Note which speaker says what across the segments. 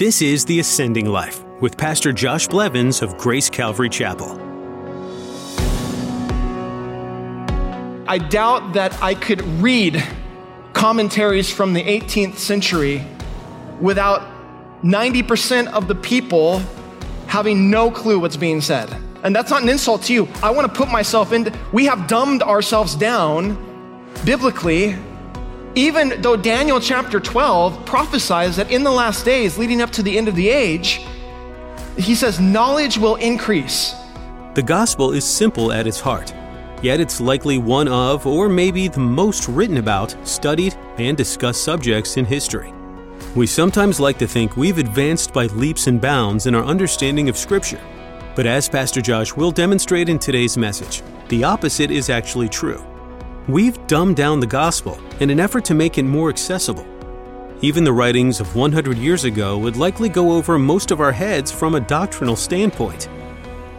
Speaker 1: This is The Ascending Life with Pastor Josh Blevins of Grace Calvary Chapel.
Speaker 2: I doubt that I could read commentaries from the 18th century without 90% of the people having no clue what's being said. And that's not an insult to you. I want to put myself in. We have dumbed ourselves down biblically, even though Daniel chapter 12 prophesies that in the last days, leading up to the end of the age, he says, knowledge will increase.
Speaker 1: The gospel is simple at its heart, yet it's likely one of, or maybe the most written about, studied, and discussed subjects in history. We sometimes like to think we've advanced by leaps and bounds in our understanding of Scripture. But as Pastor Josh will demonstrate in today's message, the opposite is actually true. We've dumbed down the gospel in an effort to make it more accessible. Even the writings of 100 years ago would likely go over most of our heads from a doctrinal standpoint.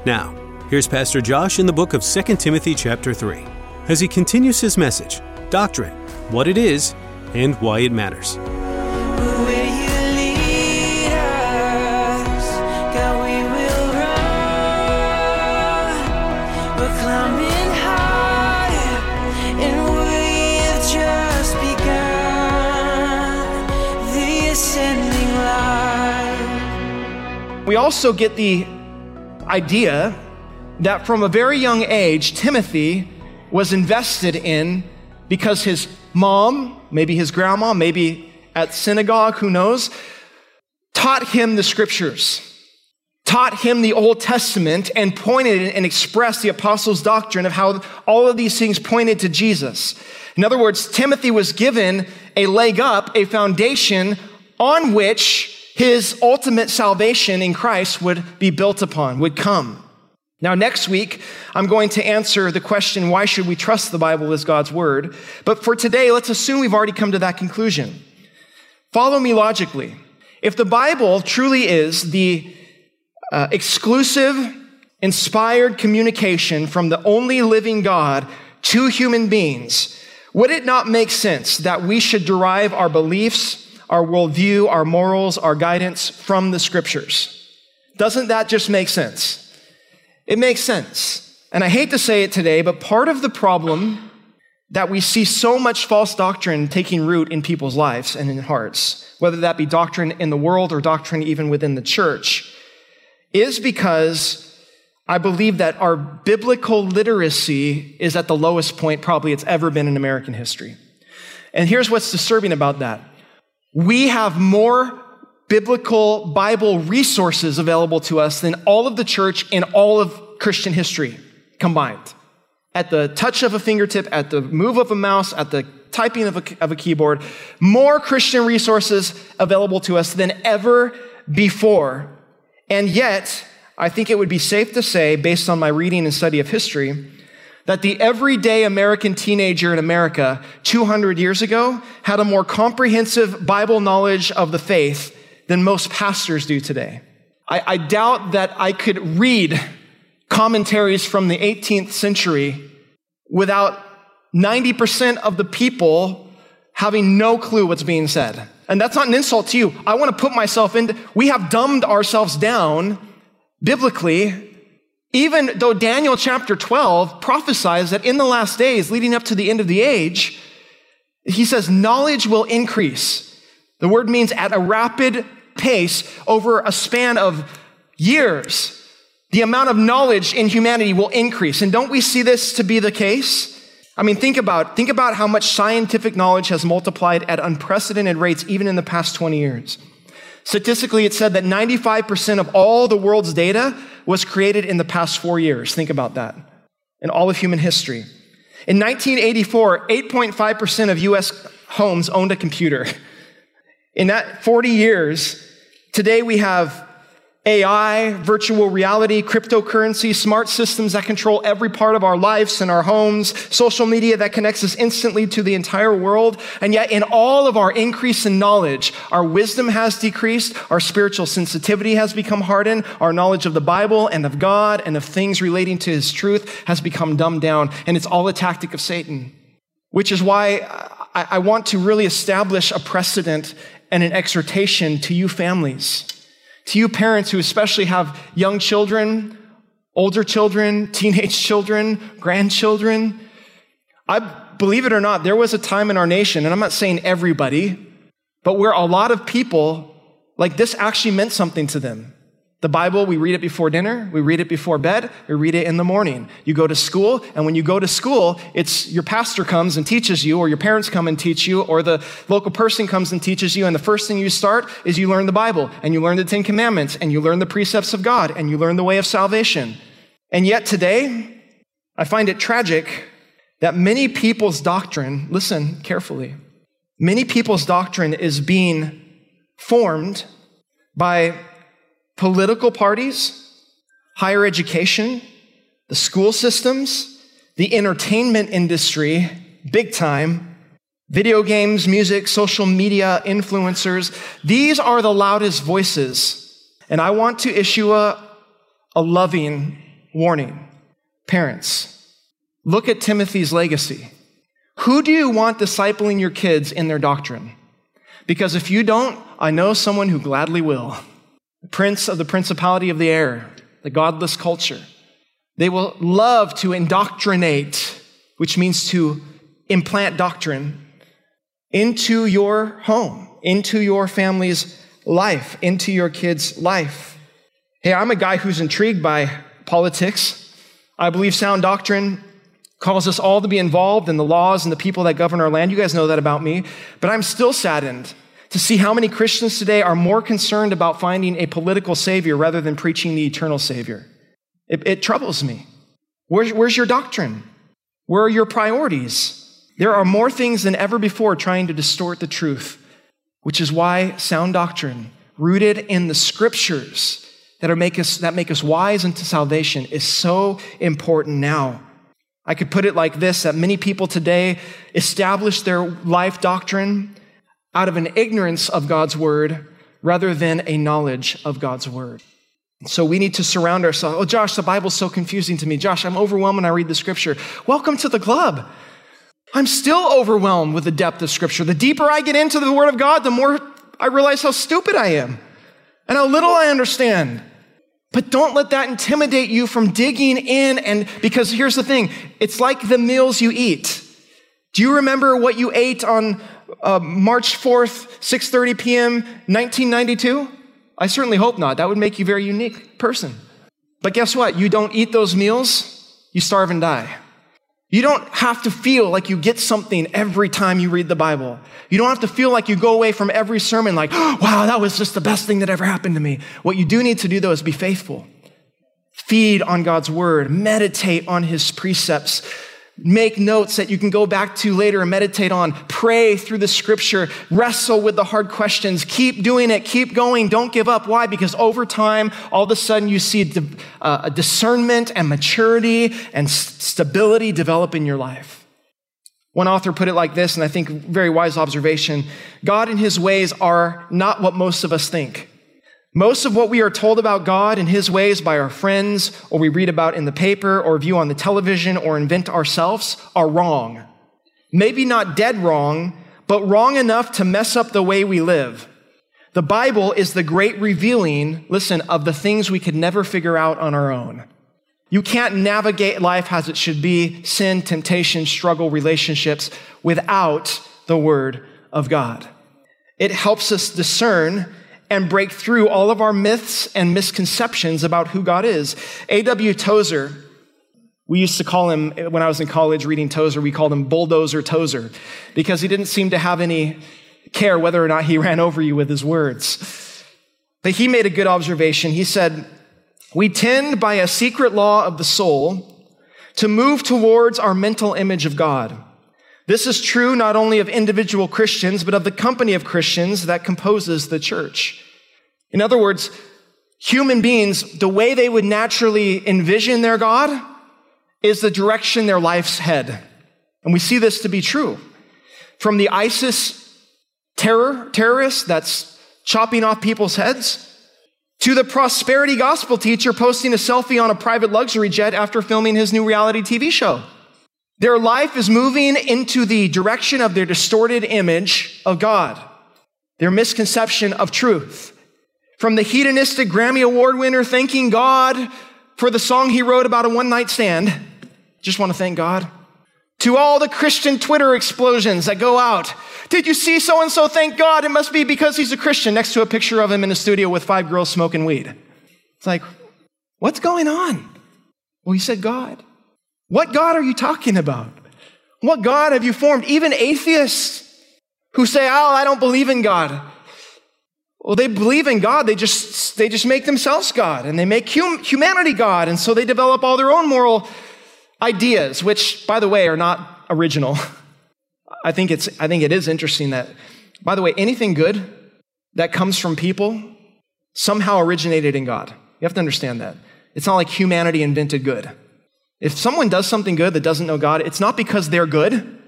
Speaker 1: Now, here's Pastor Josh in the book of 2 Timothy chapter 3 as he continues his message, Doctrine, what it is, and why it matters.
Speaker 2: We also get the idea that from a very young age, Timothy was invested in because his mom, maybe his grandma, maybe at synagogue, who knows, taught him the scriptures, taught him the Old Testament, and pointed and expressed the apostles' doctrine of how all of these things pointed to Jesus. In other words, Timothy was given a leg up, a foundation on which his ultimate salvation in Christ would be built upon, would come. Now, next week, I'm going to answer the question why should we trust the Bible as God's Word? But for today, let's assume we've already come to that conclusion. Follow me logically. If the Bible truly is the uh, exclusive, inspired communication from the only living God to human beings, would it not make sense that we should derive our beliefs, our worldview, our morals, our guidance from the scriptures. Doesn't that just make sense? It makes sense. And I hate to say it today, but part of the problem that we see so much false doctrine taking root in people's lives and in hearts, whether that be doctrine in the world or doctrine even within the church, is because I believe that our biblical literacy is at the lowest point probably it's ever been in American history. And here's what's disturbing about that we have more biblical Bible resources available to us than all of the church in all of Christian history combined. At the touch of a fingertip, at the move of a mouse, at the typing of a, of a keyboard, more Christian resources available to us than ever before. And yet, I think it would be safe to say, based on my reading and study of history, that the everyday American teenager in America 200 years ago had a more comprehensive Bible knowledge of the faith than most pastors do today. I, I doubt that I could read commentaries from the 18th century without 90% of the people having no clue what's being said. And that's not an insult to you. I want to put myself in. We have dumbed ourselves down biblically even though Daniel chapter 12 prophesies that in the last days, leading up to the end of the age, he says knowledge will increase. The word means at a rapid pace over a span of years. The amount of knowledge in humanity will increase. And don't we see this to be the case? I mean, think about, think about how much scientific knowledge has multiplied at unprecedented rates even in the past 20 years. Statistically, it said that 95% of all the world's data was created in the past four years. Think about that. In all of human history. In 1984, 8.5% of US homes owned a computer. In that 40 years, today we have AI, virtual reality, cryptocurrency, smart systems that control every part of our lives and our homes, social media that connects us instantly to the entire world. And yet, in all of our increase in knowledge, our wisdom has decreased, our spiritual sensitivity has become hardened, our knowledge of the Bible and of God and of things relating to His truth has become dumbed down. And it's all a tactic of Satan. Which is why I want to really establish a precedent and an exhortation to you families To you parents who especially have young children, older children, teenage children, grandchildren, I believe it or not, there was a time in our nation, and I'm not saying everybody, but where a lot of people, like this actually meant something to them. The Bible, we read it before dinner, we read it before bed, we read it in the morning. You go to school, and when you go to school, it's your pastor comes and teaches you, or your parents come and teach you, or the local person comes and teaches you, and the first thing you start is you learn the Bible, and you learn the Ten Commandments, and you learn the precepts of God, and you learn the way of salvation. And yet today, I find it tragic that many people's doctrine, listen carefully, many people's doctrine is being formed by political parties, higher education, the school systems, the entertainment industry, big time, video games, music, social media, influencers. These are the loudest voices. And I want to issue a, a loving warning. Parents, look at Timothy's legacy. Who do you want discipling your kids in their doctrine? Because if you don't, I know someone who gladly will prince of the principality of the air, the godless culture. They will love to indoctrinate, which means to implant doctrine into your home, into your family's life, into your kid's life. Hey, I'm a guy who's intrigued by politics. I believe sound doctrine calls us all to be involved in the laws and the people that govern our land. You guys know that about me. But I'm still saddened to see how many Christians today are more concerned about finding a political savior rather than preaching the eternal savior. It, it troubles me. Where's, where's your doctrine? Where are your priorities? There are more things than ever before trying to distort the truth, which is why sound doctrine, rooted in the scriptures that, are make us, that make us wise unto salvation, is so important now. I could put it like this that many people today establish their life doctrine out of an ignorance of God's word rather than a knowledge of God's word. So we need to surround ourselves. Oh, Josh, the Bible's so confusing to me. Josh, I'm overwhelmed when I read the scripture. Welcome to the club. I'm still overwhelmed with the depth of scripture. The deeper I get into the word of God, the more I realize how stupid I am and how little I understand. But don't let that intimidate you from digging in and because here's the thing, it's like the meals you eat. Do you remember what you ate on uh, March 4th, 6:30 p.m., 1992? I certainly hope not. That would make you a very unique person. But guess what? You don't eat those meals, you starve and die. You don't have to feel like you get something every time you read the Bible. You don't have to feel like you go away from every sermon like, oh, wow, that was just the best thing that ever happened to me. What you do need to do though is be faithful. Feed on God's word, meditate on his precepts, Make notes that you can go back to later and meditate on. Pray through the scripture. Wrestle with the hard questions. Keep doing it. Keep going. Don't give up. Why? Because over time, all of a sudden you see uh, a discernment and maturity and stability develop in your life. One author put it like this, and I think very wise observation God and his ways are not what most of us think. Most of what we are told about God and His ways by our friends, or we read about in the paper, or view on the television, or invent ourselves are wrong. Maybe not dead wrong, but wrong enough to mess up the way we live. The Bible is the great revealing, listen, of the things we could never figure out on our own. You can't navigate life as it should be sin, temptation, struggle, relationships without the Word of God. It helps us discern and break through all of our myths and misconceptions about who God is. A.W. Tozer, we used to call him, when I was in college reading Tozer, we called him Bulldozer Tozer because he didn't seem to have any care whether or not he ran over you with his words. But he made a good observation. He said, We tend by a secret law of the soul to move towards our mental image of God. This is true not only of individual Christians, but of the company of Christians that composes the church. In other words, human beings, the way they would naturally envision their God is the direction their life's head. And we see this to be true. From the ISIS terror, terrorist that's chopping off people's heads, to the prosperity gospel teacher posting a selfie on a private luxury jet after filming his new reality TV show. Their life is moving into the direction of their distorted image of God, their misconception of truth. from the hedonistic Grammy Award winner thanking God for the song he wrote about a one night stand. Just want to thank God. To all the Christian Twitter explosions that go out. Did you see so and so? Thank God. It must be because he's a Christian next to a picture of him in a studio with five girls smoking weed. It's like, what's going on? Well, he said God. What God are you talking about? What God have you formed? Even atheists who say, Oh, I don't believe in God. Well, they believe in God. They just, they just make themselves God and they make hum- humanity God. And so they develop all their own moral ideas, which, by the way, are not original. I think, it's, I think it is interesting that, by the way, anything good that comes from people somehow originated in God. You have to understand that. It's not like humanity invented good. If someone does something good that doesn't know God, it's not because they're good.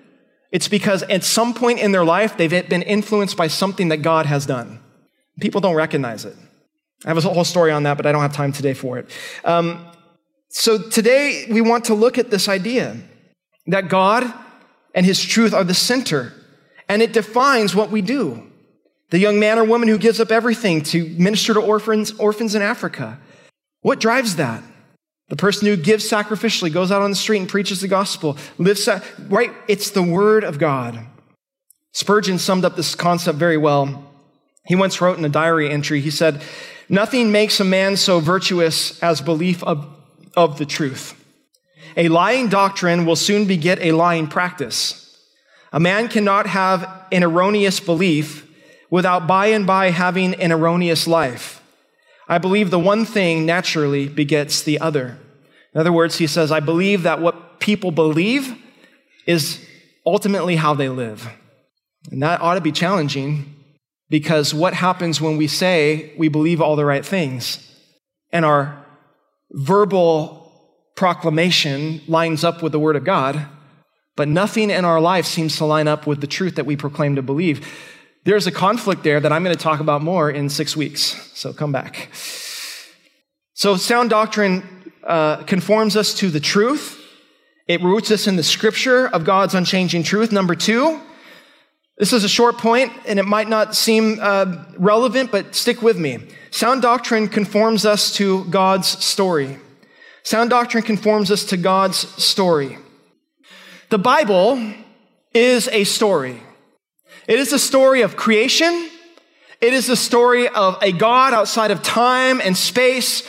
Speaker 2: It's because at some point in their life, they've been influenced by something that God has done. People don't recognize it. I have a whole story on that, but I don't have time today for it. Um, so today, we want to look at this idea that God and His truth are the center, and it defines what we do. The young man or woman who gives up everything to minister to orphans, orphans in Africa. What drives that? The person who gives sacrificially goes out on the street and preaches the gospel, lives, right? It's the word of God. Spurgeon summed up this concept very well. He once wrote in a diary entry, he said, Nothing makes a man so virtuous as belief of, of the truth. A lying doctrine will soon beget a lying practice. A man cannot have an erroneous belief without by and by having an erroneous life. I believe the one thing naturally begets the other. In other words, he says, I believe that what people believe is ultimately how they live. And that ought to be challenging because what happens when we say we believe all the right things and our verbal proclamation lines up with the Word of God, but nothing in our life seems to line up with the truth that we proclaim to believe? There's a conflict there that I'm going to talk about more in six weeks. So come back. So, sound doctrine uh, conforms us to the truth. It roots us in the scripture of God's unchanging truth. Number two, this is a short point and it might not seem uh, relevant, but stick with me. Sound doctrine conforms us to God's story. Sound doctrine conforms us to God's story. The Bible is a story. It is a story of creation. It is a story of a God outside of time and space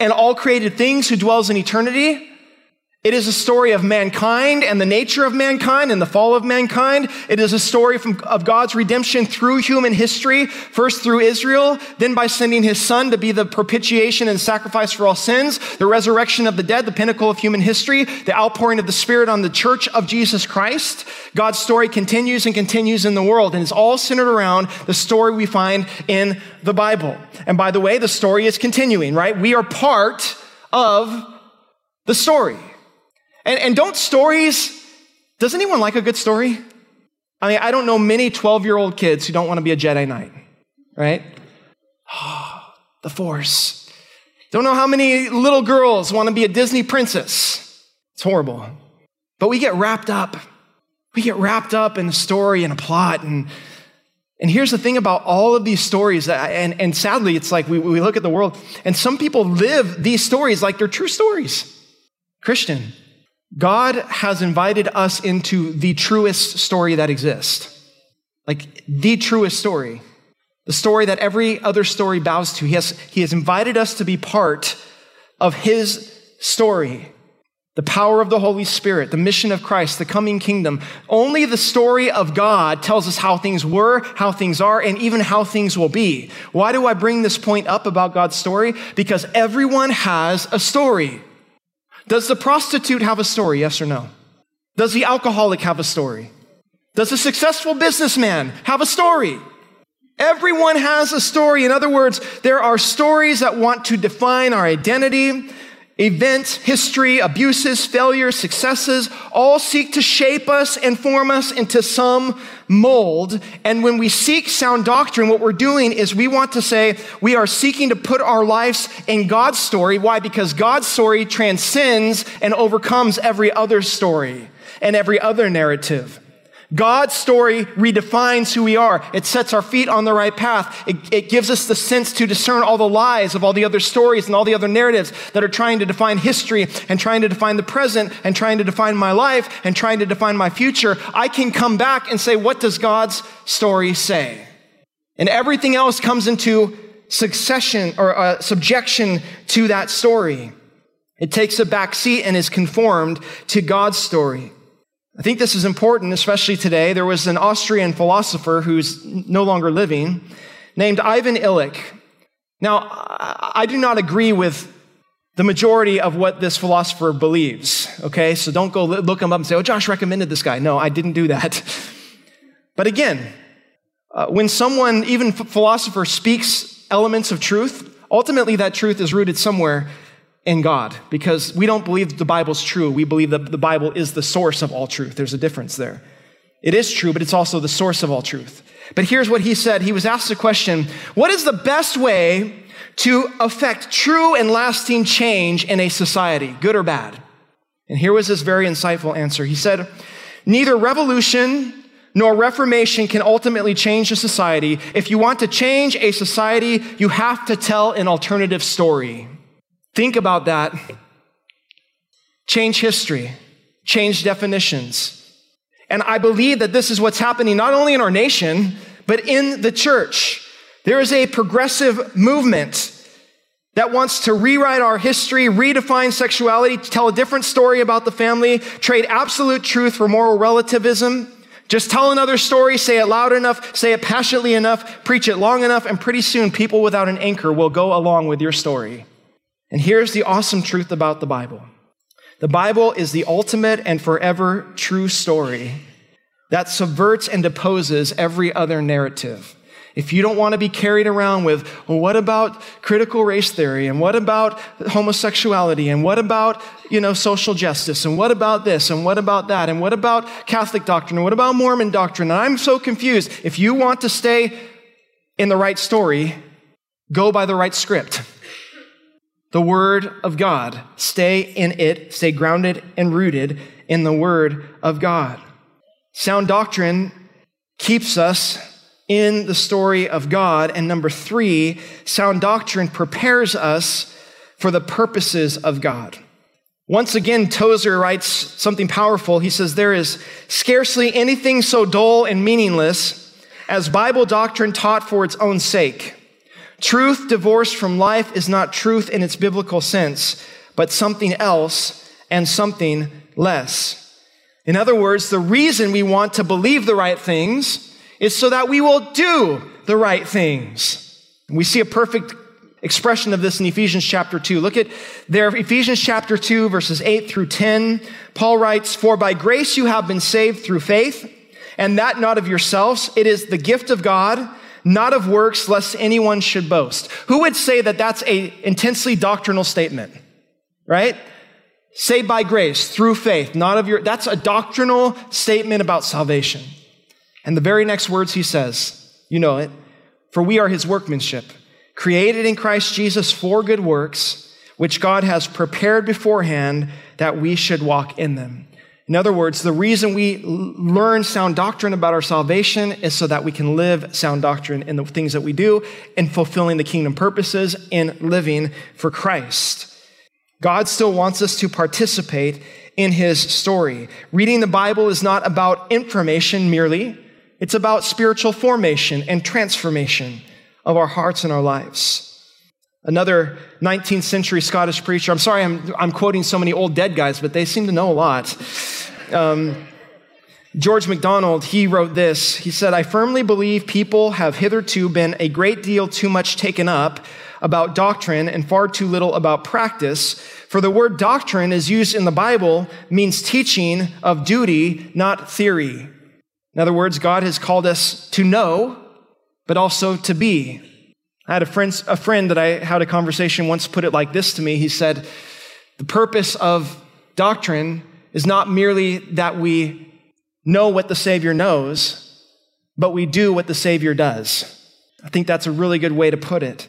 Speaker 2: and all created things who dwells in eternity. It is a story of mankind and the nature of mankind and the fall of mankind. It is a story from, of God's redemption through human history, first through Israel, then by sending his son to be the propitiation and sacrifice for all sins, the resurrection of the dead, the pinnacle of human history, the outpouring of the Spirit on the church of Jesus Christ. God's story continues and continues in the world and is all centered around the story we find in the Bible. And by the way, the story is continuing, right? We are part of the story. And, and don't stories, does anyone like a good story? I mean, I don't know many 12 year old kids who don't want to be a Jedi Knight, right? Oh, the Force. Don't know how many little girls want to be a Disney princess. It's horrible. But we get wrapped up. We get wrapped up in a story and a plot. And, and here's the thing about all of these stories, that, and, and sadly, it's like we, we look at the world, and some people live these stories like they're true stories. Christian, God has invited us into the truest story that exists. Like the truest story. The story that every other story bows to. He has, he has invited us to be part of His story. The power of the Holy Spirit, the mission of Christ, the coming kingdom. Only the story of God tells us how things were, how things are, and even how things will be. Why do I bring this point up about God's story? Because everyone has a story. Does the prostitute have a story? Yes or no? Does the alcoholic have a story? Does a successful businessman have a story? Everyone has a story. In other words, there are stories that want to define our identity, events, history, abuses, failures, successes, all seek to shape us and form us into some mold. And when we seek sound doctrine, what we're doing is we want to say we are seeking to put our lives in God's story. Why? Because God's story transcends and overcomes every other story and every other narrative. God's story redefines who we are. It sets our feet on the right path. It, it, gives us the sense to discern all the lies of all the other stories and all the other narratives that are trying to define history and trying to define the present and trying to define my life and trying to define my future. I can come back and say, what does God's story say? And everything else comes into succession or uh, subjection to that story. It takes a back seat and is conformed to God's story. I think this is important, especially today. There was an Austrian philosopher who's no longer living named Ivan Illich. Now, I do not agree with the majority of what this philosopher believes, okay? So don't go look him up and say, oh, Josh recommended this guy. No, I didn't do that. But again, uh, when someone, even philosopher, speaks elements of truth, ultimately that truth is rooted somewhere in God because we don't believe the Bible's true. We believe that the Bible is the source of all truth. There's a difference there. It is true, but it's also the source of all truth. But here's what he said. He was asked a question What is the best way to affect true and lasting change in a society, good or bad? And here was his very insightful answer. He said, Neither revolution nor reformation can ultimately change a society. If you want to change a society, you have to tell an alternative story. Think about that. Change history, change definitions. And I believe that this is what's happening not only in our nation, but in the church. There is a progressive movement that wants to rewrite our history, redefine sexuality, tell a different story about the family, trade absolute truth for moral relativism. Just tell another story, say it loud enough, say it passionately enough, preach it long enough, and pretty soon people without an anchor will go along with your story. And here's the awesome truth about the Bible the Bible is the ultimate and forever true story that subverts and deposes every other narrative. If you don't want to be carried around with, well, what about critical race theory? And what about homosexuality? And what about, you know, social justice? And what about this? And what about that? And what about Catholic doctrine? And what about Mormon doctrine? And I'm so confused. If you want to stay in the right story, go by the right script the Word of God. Stay in it, stay grounded and rooted in the Word of God. Sound doctrine keeps us in the story of God. And number three, sound doctrine prepares us for the purposes of God. Once again, Tozer writes something powerful. He says, There is scarcely anything so dull and meaningless as Bible doctrine taught for its own sake. Truth divorced from life is not truth in its biblical sense, but something else and something less. In other words, the reason we want to believe the right things is so that we will do the right things. We see a perfect expression of this in Ephesians chapter 2. Look at there, Ephesians chapter 2, verses 8 through 10. Paul writes, For by grace you have been saved through faith, and that not of yourselves. It is the gift of God not of works, lest anyone should boast. Who would say that that's a intensely doctrinal statement? Right? Saved by grace, through faith, not of your, that's a doctrinal statement about salvation. And the very next words he says, you know it, for we are his workmanship, created in Christ Jesus for good works, which God has prepared beforehand that we should walk in them. In other words, the reason we learn sound doctrine about our salvation is so that we can live sound doctrine in the things that we do in fulfilling the kingdom purposes in living for Christ. God still wants us to participate in his story. Reading the Bible is not about information merely, it's about spiritual formation and transformation of our hearts and our lives. Another 19th century Scottish preacher, I'm sorry I'm, I'm quoting so many old dead guys, but they seem to know a lot. Um, George MacDonald, he wrote this. He said, I firmly believe people have hitherto been a great deal too much taken up about doctrine and far too little about practice. For the word doctrine is used in the Bible means teaching of duty, not theory. In other words, God has called us to know, but also to be. I had a friend, a friend that I had a conversation once put it like this to me. He said, The purpose of doctrine is not merely that we know what the Savior knows, but we do what the Savior does. I think that's a really good way to put it.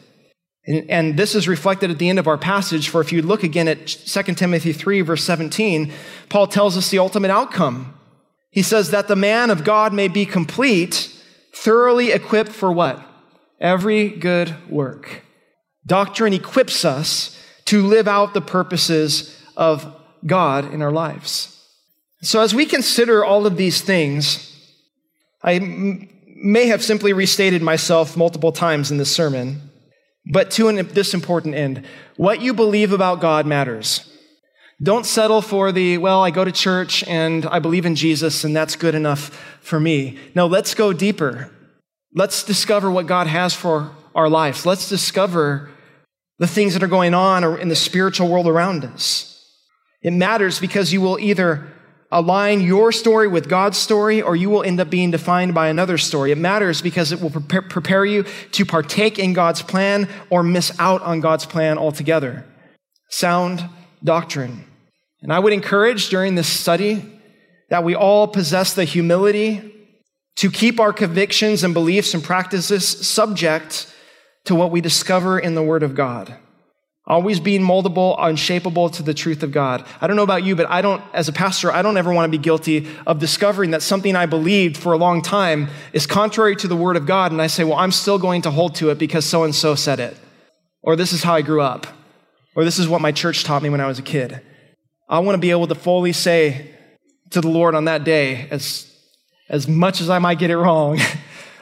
Speaker 2: And, and, this is reflected at the end of our passage, for if you look again at 2 Timothy 3, verse 17, Paul tells us the ultimate outcome He says that the man of God may be complete, thoroughly equipped for what? Every good work. Doctrine equips us to live out the purposes of God in our lives. So, as we consider all of these things, I m- may have simply restated myself multiple times in this sermon, but to an, this important end what you believe about God matters. Don't settle for the, well, I go to church and I believe in Jesus and that's good enough for me. No, let's go deeper. Let's discover what God has for our lives. Let's discover the things that are going on in the spiritual world around us. It matters because you will either align your story with God's story or you will end up being defined by another story. It matters because it will prepare you to partake in God's plan or miss out on God's plan altogether. Sound doctrine. And I would encourage during this study that we all possess the humility to keep our convictions and beliefs and practices subject to what we discover in the Word of God. Always being moldable, unshapeable to the truth of God. I don't know about you, but I don't, as a pastor, I don't ever want to be guilty of discovering that something I believed for a long time is contrary to the Word of God, and I say, well, I'm still going to hold to it because so and so said it. Or this is how I grew up. Or this is what my church taught me when I was a kid. I want to be able to fully say to the Lord on that day, as, as much as I might get it wrong,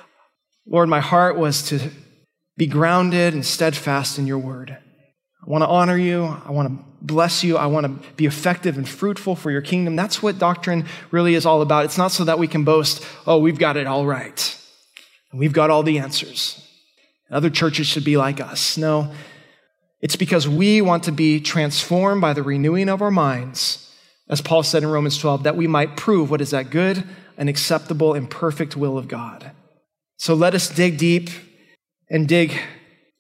Speaker 2: Lord, my heart was to be grounded and steadfast in your word. I want to honor you. I want to bless you. I want to be effective and fruitful for your kingdom. That's what doctrine really is all about. It's not so that we can boast, oh, we've got it all right. We've got all the answers. Other churches should be like us. No, it's because we want to be transformed by the renewing of our minds, as Paul said in Romans 12, that we might prove what is that good and acceptable and perfect will of God. So let us dig deep and dig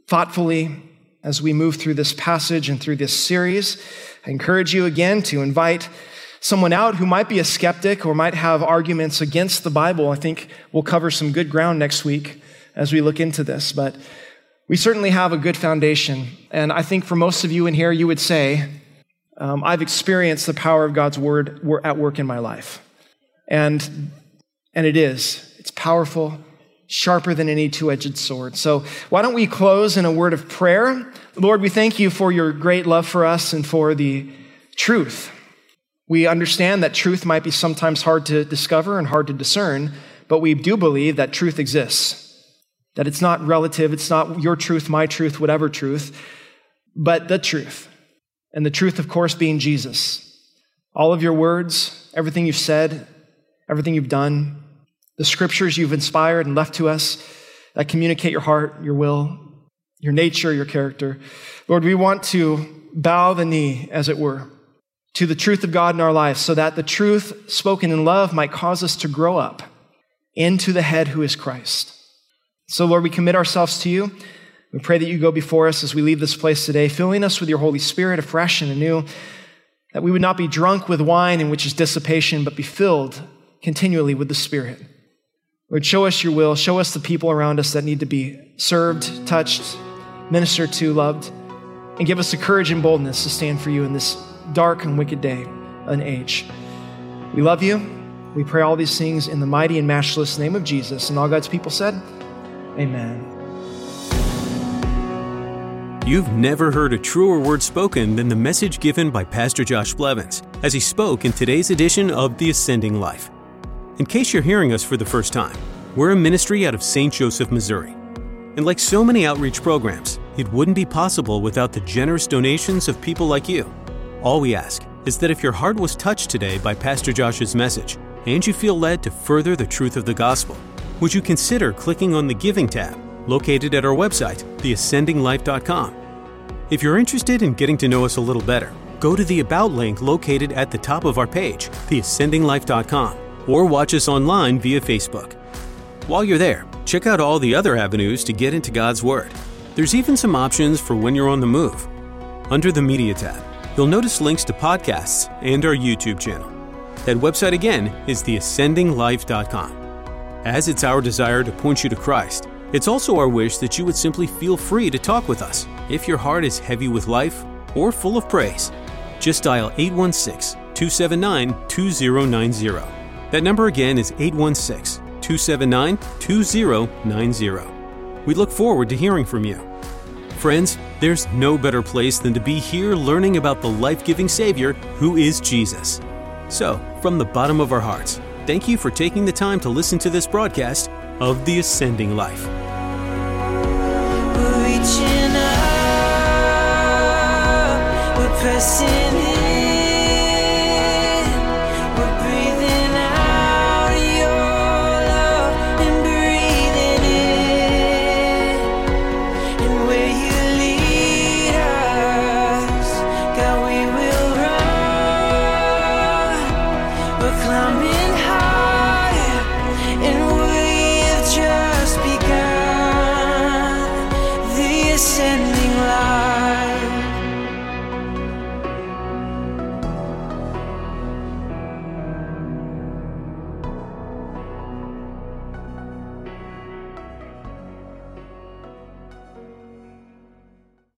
Speaker 2: thoughtfully as we move through this passage and through this series. I encourage you again to invite someone out who might be a skeptic or might have arguments against the Bible. I think we'll cover some good ground next week as we look into this, but we certainly have a good foundation. And I think for most of you in here, you would say, um, I've experienced the power of God's word at work in my life. And, and it is. It's powerful sharper than any two edged sword. So, why don't we close in a word of prayer? Lord, we thank you for your great love for us and for the truth. We understand that truth might be sometimes hard to discover and hard to discern, but we do believe that truth exists. That it's not relative, it's not your truth, my truth, whatever truth, but the truth. And the truth, of course, being Jesus. All of your words, everything you've said, everything you've done, the scriptures you've inspired and left to us that communicate your heart, your will, your nature, your character. Lord, we want to bow the knee, as it were, to the truth of God in our lives so that the truth spoken in love might cause us to grow up into the head who is Christ. So, Lord, we commit ourselves to you. We pray that you go before us as we leave this place today, filling us with your Holy Spirit afresh and anew, that we would not be drunk with wine in which is dissipation, but be filled continually with the Spirit. Lord, show us your will. Show us the people around us that need to be served, touched, ministered to, loved, and give us the courage and boldness to stand for you in this dark and wicked day and age. We love you. We pray all these things in the mighty and matchless name of Jesus. And all God's people said, Amen.
Speaker 1: You've never heard a truer word spoken than the message given by Pastor Josh Blevins as he spoke in today's edition of The Ascending Life. In case you're hearing us for the first time, we're a ministry out of St. Joseph, Missouri. And like so many outreach programs, it wouldn't be possible without the generous donations of people like you. All we ask is that if your heart was touched today by Pastor Josh's message and you feel led to further the truth of the gospel, would you consider clicking on the Giving tab located at our website, theascendinglife.com? If you're interested in getting to know us a little better, go to the About link located at the top of our page, theascendinglife.com or watch us online via Facebook. While you're there, check out all the other avenues to get into God's Word. There's even some options for when you're on the move. Under the Media tab, you'll notice links to podcasts and our YouTube channel. That website again is theascendinglife.com. As it's our desire to point you to Christ, it's also our wish that you would simply feel free to talk with us if your heart is heavy with life or full of praise. Just dial 816 279 2090 That number again is 816 279 2090. We look forward to hearing from you. Friends, there's no better place than to be here learning about the life giving Savior who is Jesus. So, from the bottom of our hearts, thank you for taking the time to listen to this broadcast of The Ascending Life.
Speaker 3: We're reaching up, we're pressing